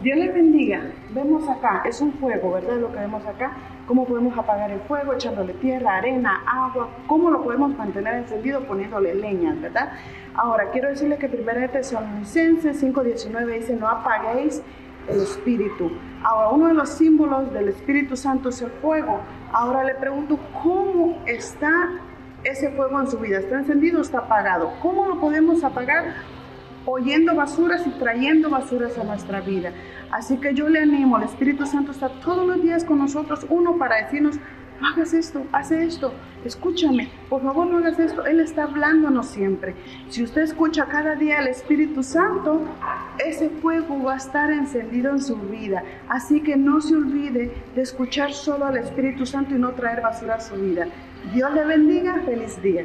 Dios les bendiga. Vemos acá, es un fuego, ¿verdad? Lo que vemos acá. ¿Cómo podemos apagar el fuego? Echándole tierra, arena, agua. ¿Cómo lo podemos mantener encendido? Poniéndole leña, ¿verdad? Ahora, quiero decirle que 1 Tesalonicenses 5.19 dice, no apaguéis el Espíritu. Ahora, uno de los símbolos del Espíritu Santo es el fuego. Ahora le pregunto, ¿cómo está ese fuego en su vida? ¿Está encendido o está apagado? ¿Cómo lo podemos apagar? Oyendo basuras y trayendo basuras a nuestra vida. Así que yo le animo, el Espíritu Santo está todos los días con nosotros, uno para decirnos, no hagas esto, haz esto, escúchame, por favor no hagas esto. Él está hablándonos siempre. Si usted escucha cada día al Espíritu Santo, ese fuego va a estar encendido en su vida. Así que no se olvide de escuchar solo al Espíritu Santo y no traer basura a su vida. Dios le bendiga, feliz día.